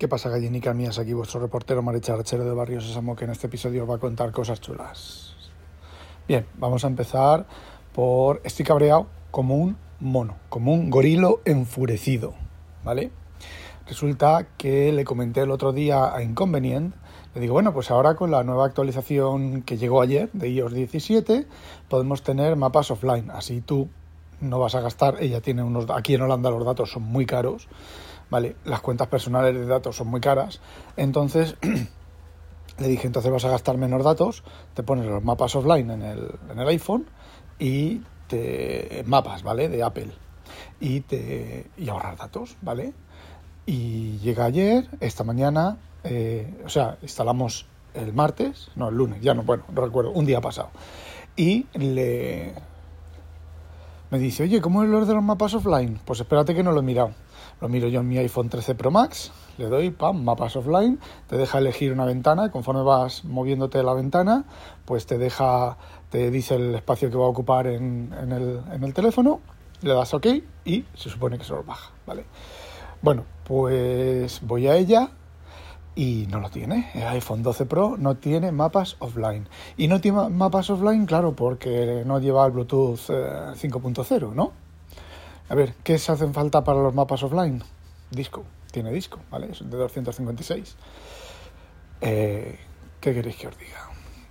¿Qué pasa, gallinicas mías? Aquí vuestro reportero Maricharachero de Barrio Sésamo que en este episodio os va a contar cosas chulas. Bien, vamos a empezar por... Estoy cabreado como un mono, como un gorilo enfurecido, ¿vale? Resulta que le comenté el otro día a Inconvenient, le digo, bueno, pues ahora con la nueva actualización que llegó ayer de iOS 17 podemos tener mapas offline, así tú no vas a gastar, ella tiene unos... Aquí en Holanda los datos son muy caros, ¿vale? Las cuentas personales de datos son muy caras. Entonces, le dije, entonces vas a gastar menos datos, te pones los mapas offline en el, en el iPhone y te mapas, ¿vale? De Apple. Y te y ahorrar datos, ¿vale? Y llega ayer, esta mañana, eh, o sea, instalamos el martes, no, el lunes, ya no, bueno, no recuerdo, un día pasado. Y le... Me dice, oye, ¿cómo es lo de los mapas offline? Pues espérate que no lo he mirado. Lo miro yo en mi iPhone 13 Pro Max, le doy, pam, mapas offline, te deja elegir una ventana, conforme vas moviéndote la ventana, pues te deja, te dice el espacio que va a ocupar en, el, teléfono, le das OK y se supone que se lo baja, ¿vale? Bueno, pues voy a ella y no lo tiene. El iPhone 12 Pro no tiene mapas offline. Y no tiene mapas offline, claro, porque no lleva el Bluetooth 5.0, ¿no? A ver, ¿qué se hacen falta para los mapas offline? Disco, tiene disco, ¿vale? Es de 256. Eh, ¿Qué queréis que os diga?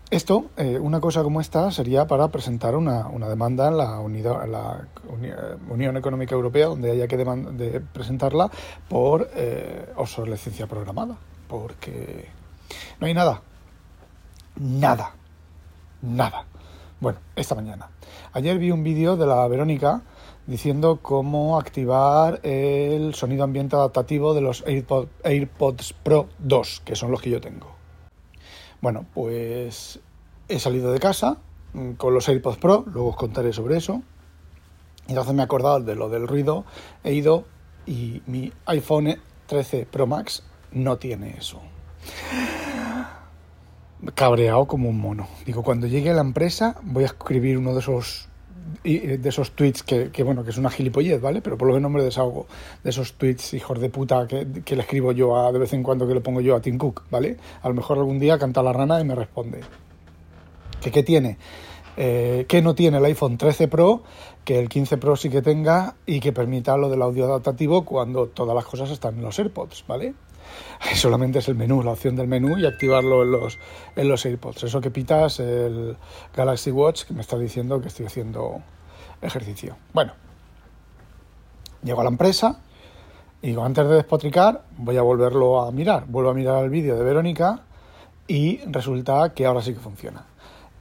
Esto, eh, una cosa como esta, sería para presentar una, una demanda en la, la Unión Económica Europea, donde haya que de presentarla por eh, obsolescencia programada. Porque no hay nada. Nada. Nada. Bueno, esta mañana. Ayer vi un vídeo de la Verónica diciendo cómo activar el sonido ambiente adaptativo de los AirPods Pro 2, que son los que yo tengo. Bueno, pues he salido de casa mm, con los AirPods Pro, luego os contaré sobre eso. Y entonces me he acordado de lo del ruido, he ido y mi iPhone 13 Pro Max no tiene eso. Cabreado como un mono. Digo, cuando llegue a la empresa voy a escribir uno de esos de esos tweets que, que, bueno, que es una gilipollez, ¿vale? Pero por lo menos me desahogo de esos tweets, hijos de puta, que, que, le escribo yo a, de vez en cuando que le pongo yo a Tim Cook, ¿vale? A lo mejor algún día canta la rana y me responde. ¿Que qué tiene? Eh, que no tiene el iPhone 13 Pro, que el 15 Pro sí que tenga y que permita lo del audio adaptativo cuando todas las cosas están en los AirPods, ¿vale? Solamente es el menú, la opción del menú y activarlo en los, en los AirPods. Eso que pitas el Galaxy Watch que me está diciendo que estoy haciendo ejercicio. Bueno, llego a la empresa y antes de despotricar, voy a volverlo a mirar. Vuelvo a mirar el vídeo de Verónica y resulta que ahora sí que funciona.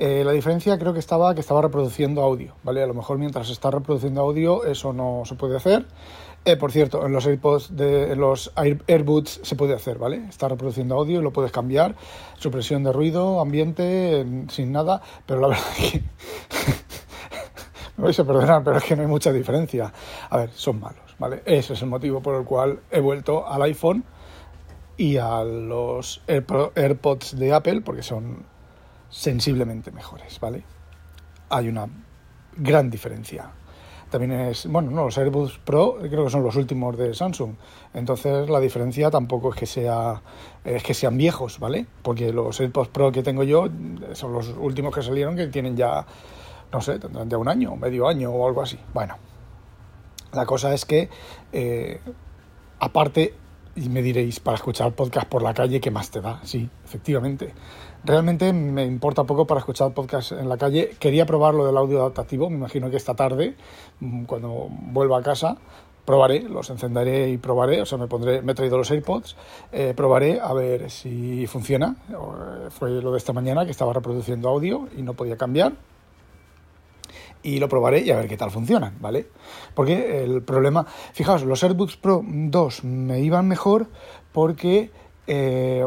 Eh, la diferencia creo que estaba que estaba reproduciendo audio, ¿vale? A lo mejor mientras está reproduciendo audio eso no se puede hacer. Eh, por cierto, en los AirPods, de, en los Air, AirBuds se puede hacer, ¿vale? Está reproduciendo audio y lo puedes cambiar. Supresión de ruido, ambiente, sin nada, pero la verdad es que... me vais a perdonar, pero es que no hay mucha diferencia. A ver, son malos, ¿vale? Ese es el motivo por el cual he vuelto al iPhone y a los AirPods de Apple, porque son sensiblemente mejores, ¿vale? Hay una gran diferencia. También es, bueno, no, los AirPods Pro creo que son los últimos de Samsung. Entonces la diferencia tampoco es que sea es que sean viejos, ¿vale? Porque los AirPods Pro que tengo yo son los últimos que salieron que tienen ya no sé, tendrán ya un año, medio año o algo así. Bueno, la cosa es que eh, aparte y me diréis, para escuchar podcast por la calle, ¿qué más te da? Sí, efectivamente. Realmente me importa poco para escuchar podcast en la calle. Quería probar lo del audio adaptativo, me imagino que esta tarde, mm, cuando vuelva a casa, probaré, los encenderé y probaré, o sea, me pondré, me he traído los AirPods, eh, probaré a ver si funciona. Eh, fue lo de esta mañana que estaba reproduciendo audio y no podía cambiar y lo probaré y a ver qué tal funcionan, ¿vale? Porque el problema, fijaos, los AirPods Pro 2 me iban mejor porque, eh,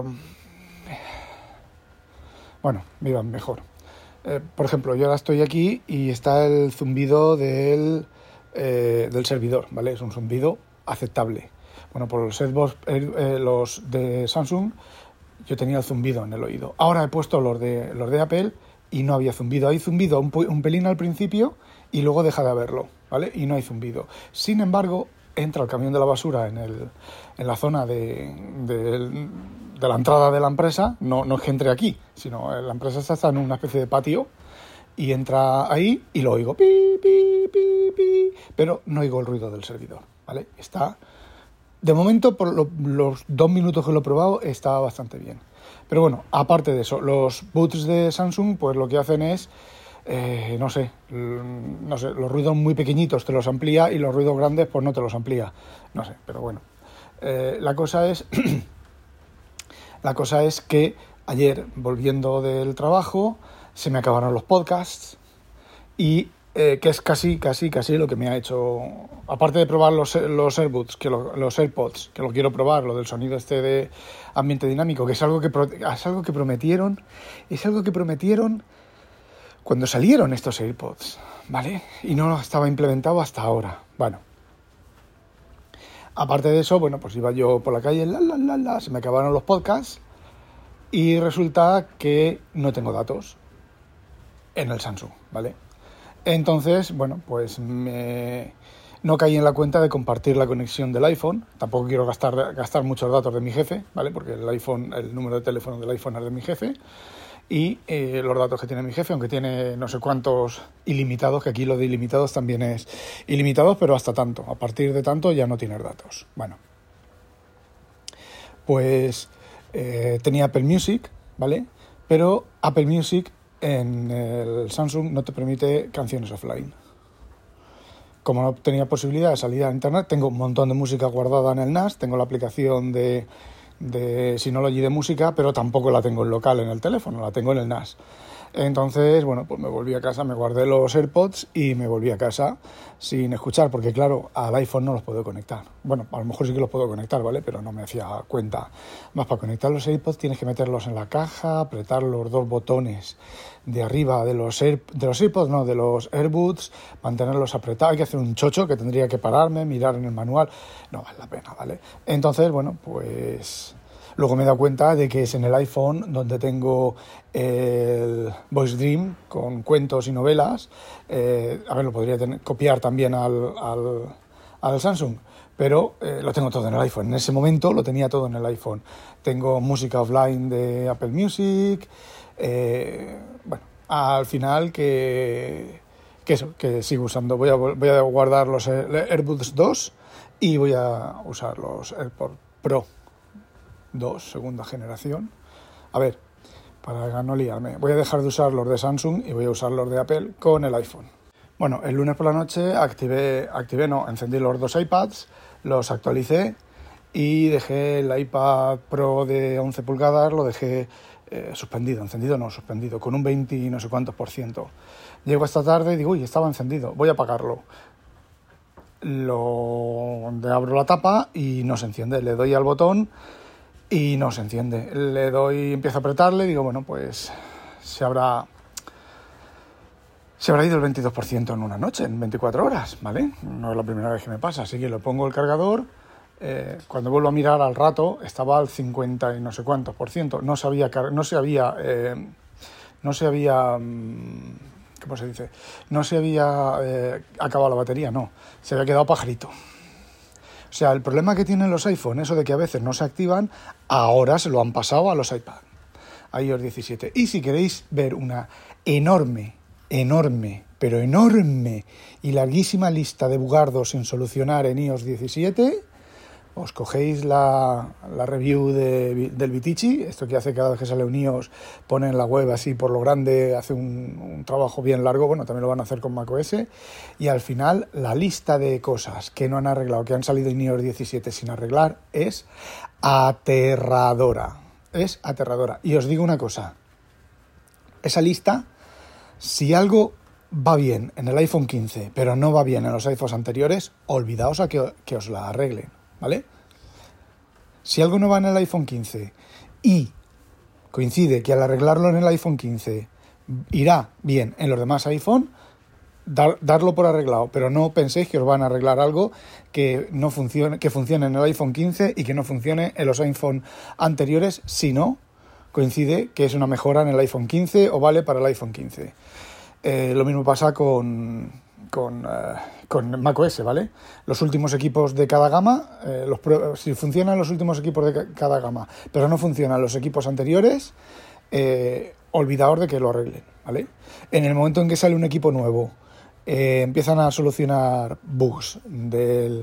bueno, me iban mejor. Eh, por ejemplo, yo ahora estoy aquí y está el zumbido del, eh, del servidor, ¿vale? Es un zumbido aceptable. Bueno, por los AirPods los de Samsung, yo tenía el zumbido en el oído. Ahora he puesto los de, los de Apple y no había zumbido. Hay zumbido un, un pelín al principio y luego deja de haberlo, ¿vale? Y no hay zumbido. Sin embargo, entra el camión de la basura en, el, en la zona de, de, la entrada de la empresa, no, no es que entre aquí, sino la empresa está en una especie de patio y entra ahí y lo oigo, pero no oigo el ruido del servidor, ¿vale? Está, de momento, por los dos minutos que lo he probado, está bastante bien. Pero bueno, aparte de eso, los boots de Samsung, pues lo que hacen es eh, no sé, no sé, los ruidos muy pequeñitos te los amplía y los ruidos grandes pues no te los amplía, no sé, pero bueno. Eh, la cosa es, la cosa es que ayer volviendo del trabajo se me acabaron los podcasts y eh, que es casi, casi, casi lo que me ha hecho, aparte de probar los, los AirPods, que los AirPods, que lo quiero probar, lo del sonido este de ambiente dinámico, que es algo que, es algo que prometieron, es algo que prometieron cuando salieron estos AirPods, ¿vale? Y no estaba implementado hasta ahora. Bueno. Aparte de eso, bueno, pues iba yo por la calle, la, la, la, se me acabaron los podcasts y resulta que no tengo datos en el Samsung, ¿vale? Entonces, bueno, pues me... no caí en la cuenta de compartir la conexión del iPhone. Tampoco quiero gastar, gastar muchos datos de mi jefe, ¿vale? Porque el iPhone, el número de teléfono del iPhone es de mi jefe y eh, los datos que tiene mi jefe, aunque tiene no sé cuántos ilimitados, que aquí lo de ilimitados también es ilimitados, pero hasta tanto. A partir de tanto ya no tienes datos. Bueno, pues eh, tenía Apple Music, ¿vale? Pero Apple Music en el Samsung no te permite canciones offline. Como no tenía posibilidad de salir a internet, tengo un montón de música guardada en el NAS, tengo la aplicación de de Synology de música, pero tampoco la tengo en local en el teléfono, la tengo en el NAS. Entonces, bueno, pues me volví a casa, me guardé los AirPods y me volví a casa sin escuchar, porque claro, al iPhone no los puedo conectar. Bueno, a lo mejor sí que los puedo conectar, ¿vale? Pero no me hacía cuenta. Más para conectar los AirPods tienes que meterlos en la caja, apretar los dos botones de arriba de los, de los AirPods, no, de los AirBuds, mantenerlos apretados. Hay que hacer un chocho que tendría que pararme, mirar en el manual. No vale la pena, ¿vale? Entonces, bueno, pues Luego me he dado cuenta de que es en el iPhone donde tengo el Voice Dream con cuentos y novelas. Eh, a ver, lo podría copiar también al, Samsung, pero eh, lo tengo todo en el iPhone. En ese momento lo tenía todo en el iPhone. Tengo música offline de Apple Music. Eh, bueno, al final que, que eso, que sigo usando. Voy a, guardar los AirPods 2 y voy a usar los AirPods Pro. 2, segunda generación. A ver, para no liarme, voy a dejar de usar los de Samsung y voy a usar los de Apple con el iPhone. Bueno, el lunes por la noche activé, activé no, encendí los dos iPads, los actualicé y dejé el iPad Pro de 11 pulgadas, lo dejé eh, suspendido, encendido no, suspendido, con un 20 y no sé cuántos por ciento. Llego esta tarde y digo, uy, estaba encendido, voy a apagarlo. Lo abro la tapa y no se enciende, le doy al botón y no se enciende. Le doy, empiezo a apretarle, digo, bueno, pues se habrá se habrá ido el 22% en una noche, en 24 horas, ¿vale? No es la primera vez que me pasa, así que lo pongo el cargador. Eh, cuando vuelvo a mirar al rato, estaba al 50 y no sé cuántos por ciento. No se había, no se había, eh, no se había, mm, ¿cómo se dice? No se había eh, acabado la batería, no. Se había quedado pajarito. O sea, el problema que tienen los iPhone, eso de que a veces no se activan, ahora se lo han pasado a los iPad, a iOS 17. Y si queréis ver una enorme, enorme, pero enorme y larguísima lista de bugardos sin solucionar en iOS 17, os cogéis la, review de, del Vitici, esto que hace cada vez que sale un iOS, pone en la web así por lo grande, hace un, un, trabajo bien largo, bueno, también lo van a hacer con macOS, y al final la lista de cosas que no han arreglado, que han salido en iOS 17 sin arreglar, es aterradora, es aterradora. Y os digo una cosa, esa lista, si algo va bien en el iPhone 15, pero no va bien en los iPhones anteriores, olvidaos a que, que os la arreglen ¿vale? si algo no va en el iPhone 15 y coincide que al arreglarlo en el iPhone 15 irá bien en los demás iPhone, darlo por arreglado, pero no penséis que os van a arreglar algo que no funcione, que funcione en el iPhone 15 y que no funcione en los iPhone anteriores, si no coincide que es una mejora en el iPhone 15 o vale para el iPhone 15. Eh, lo mismo pasa con, con, uh, con, macOS, ¿vale? Los últimos equipos de cada gama, eh, los, si funcionan los últimos equipos de cada gama, pero no funcionan los equipos anteriores, eh, de que lo arreglen, ¿vale? En el momento en que sale un equipo nuevo eh, empiezan a solucionar bugs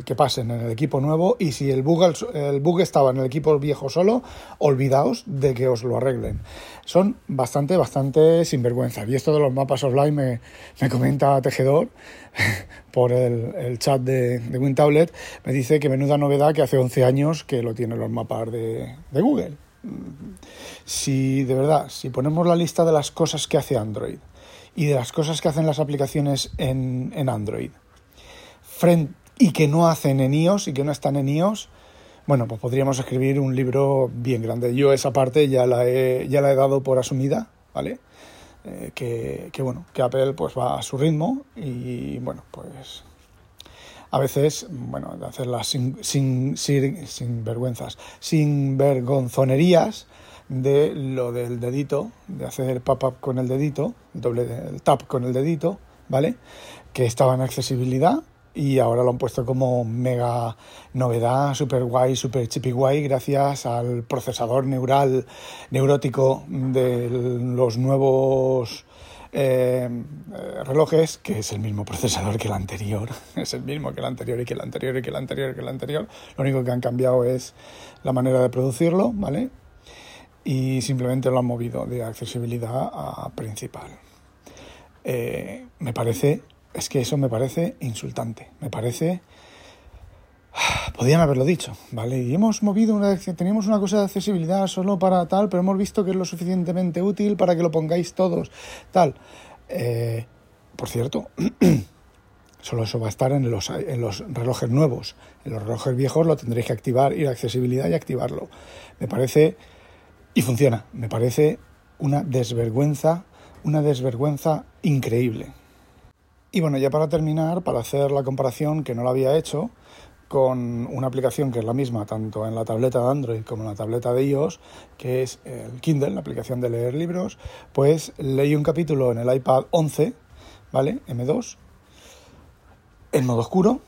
que pasen en el equipo nuevo y si el bug, el bug estaba en el equipo viejo solo, olvidaos de que os lo arreglen. Son bastante, bastante sinvergüenza. Y esto de los mapas offline me, me comenta Tejedor por el, chat de, de WinTablet, me dice que menuda novedad que hace 11 años que lo tienen los mapas de, de Google. Si de verdad, si ponemos la lista de las cosas que hace Android, y de las cosas que hacen las aplicaciones en, en Android y que no hacen en iOS y que no están en iOS, bueno, pues podríamos escribir un libro bien grande. Yo esa parte ya la he, ya la he dado por asumida, ¿vale? Eh, que, que, bueno, que Apple pues va a su ritmo y bueno, pues a veces, bueno, de hacerlas sin, sin, sin, sin vergüenzas, sin vergonzonerías, de lo del dedito, de hacer el pop-up con el dedito, doble el tap con el dedito, ¿vale? Que estaba en accesibilidad y ahora lo han puesto como mega novedad, super guay, super chippy guay, gracias al procesador neural neurótico de los nuevos eh, relojes, que es el mismo procesador que el anterior, es el mismo que el anterior y que el anterior y que el anterior y que el anterior, lo único que han cambiado es la manera de producirlo, ¿vale? Y simplemente lo han movido de accesibilidad a principal. Eh, me parece, es que eso me parece insultante, me parece... Podían haberlo dicho, ¿vale? Y hemos movido una... Teníamos una cosa de accesibilidad solo para tal, pero hemos visto que es lo suficientemente útil para que lo pongáis todos, tal. Eh, por cierto, solo eso va a estar en los, en los relojes nuevos. En los relojes viejos lo tendréis que activar, ir a accesibilidad y activarlo. Me parece y funciona. Me parece una desvergüenza, una desvergüenza increíble. Y bueno, ya para terminar, para hacer la comparación que no la había hecho con una aplicación que es la misma tanto en la tableta de Android como en la tableta de iOS, que es el Kindle, la aplicación de leer libros, pues leí un capítulo en el iPad 11, ¿vale? M2, en modo oscuro,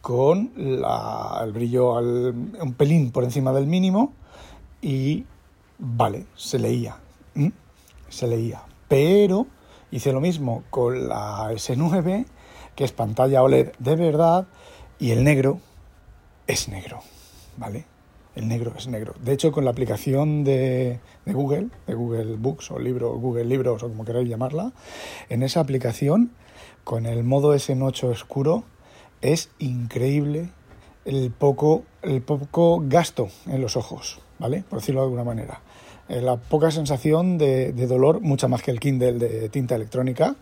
con el brillo un pelín por encima del mínimo y Vale, se leía. Se leía. Pero hice lo mismo con la S9, que es pantalla OLED de verdad, y el negro es negro. ¿Vale? El negro es negro. De hecho, con la aplicación de, de, Google, de Google Books o libro, Google Libros o como queráis llamarla, en esa aplicación, con el modo S8 oscuro, es increíble el poco, el poco gasto en los ojos, ¿vale? Por decirlo de alguna manera. Eh, la poca sensación de, dolor, mucha más que el Kindle de tinta electrónica,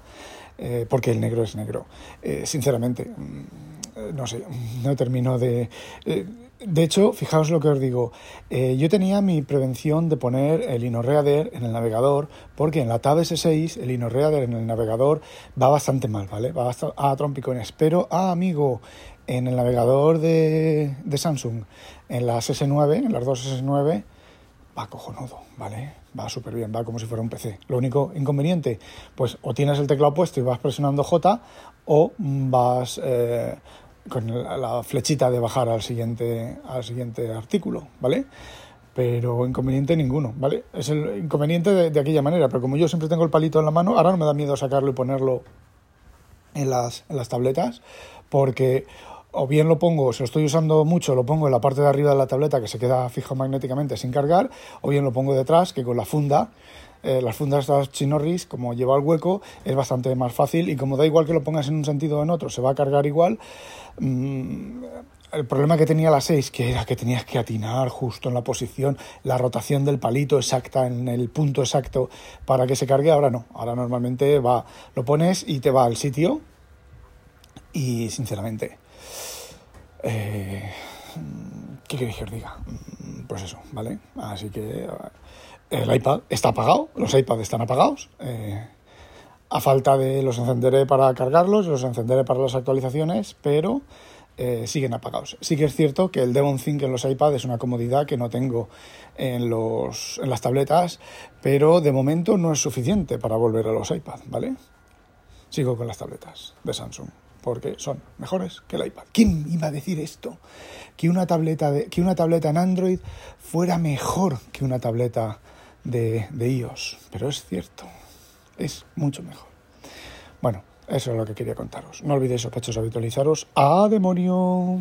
eh, porque el negro es negro. Eh, sinceramente, mm, no sé, no termino de... de hecho, fijaos lo que os digo, yo tenía mi prevención de poner el InnoReader en el navegador, porque en la Tab S6 el InnoReader en el navegador va bastante mal, ¿vale? Va a trompicones, pero, ah, amigo, en el navegador de, de Samsung, en las S9, en las dos S9, va cojonudo, ¿vale? Va súper bien, va como si fuera un PC. Lo único inconveniente, pues o tienes el teclado puesto y vas presionando J o vas eh, con la flechita de bajar al siguiente, al siguiente artículo, ¿vale? Pero inconveniente ninguno, ¿vale? Es el inconveniente de, de, aquella manera, pero como yo siempre tengo el palito en la mano, ahora no me da miedo sacarlo y ponerlo en las, en las tabletas, porque o bien lo pongo, si lo estoy usando mucho, lo pongo en la parte de arriba de la tableta que se queda fijo magnéticamente sin cargar, o bien lo pongo detrás, que con la funda, eh, las fundas de estas chinorris, como lleva el hueco, es bastante más fácil y como da igual que lo pongas en un sentido o en otro, se va a cargar igual. Mm, el problema que tenía la 6, que era que tenías que atinar justo en la posición, la rotación del palito exacta, en el punto exacto para que se cargue, ahora no, ahora normalmente va, lo pones y te va al sitio y sinceramente eh, ¿Qué queréis que os diga? Pues pues eso, ¿vale? Así que eh, el iPad está apagado, los iPads están apagados. Eh, a falta de los encenderé para cargarlos, los encenderé para las actualizaciones, pero siguen apagados. Sí que es cierto que el Devon Think en los iPad es una comodidad que no tengo en, los, en las tabletas, pero de momento no es suficiente para volver a los iPad, ¿vale? Sigo con las tabletas de Samsung porque son mejores que el iPad. ¿Quién iba a decir esto? Que una tableta, de, que una tableta en Android fuera mejor que una tableta de, de iOS. Pero es cierto, es mucho mejor. Bueno, eso es lo que quería contaros. No olvidéis, sospechosos, habitualizaros. ¡A demonio!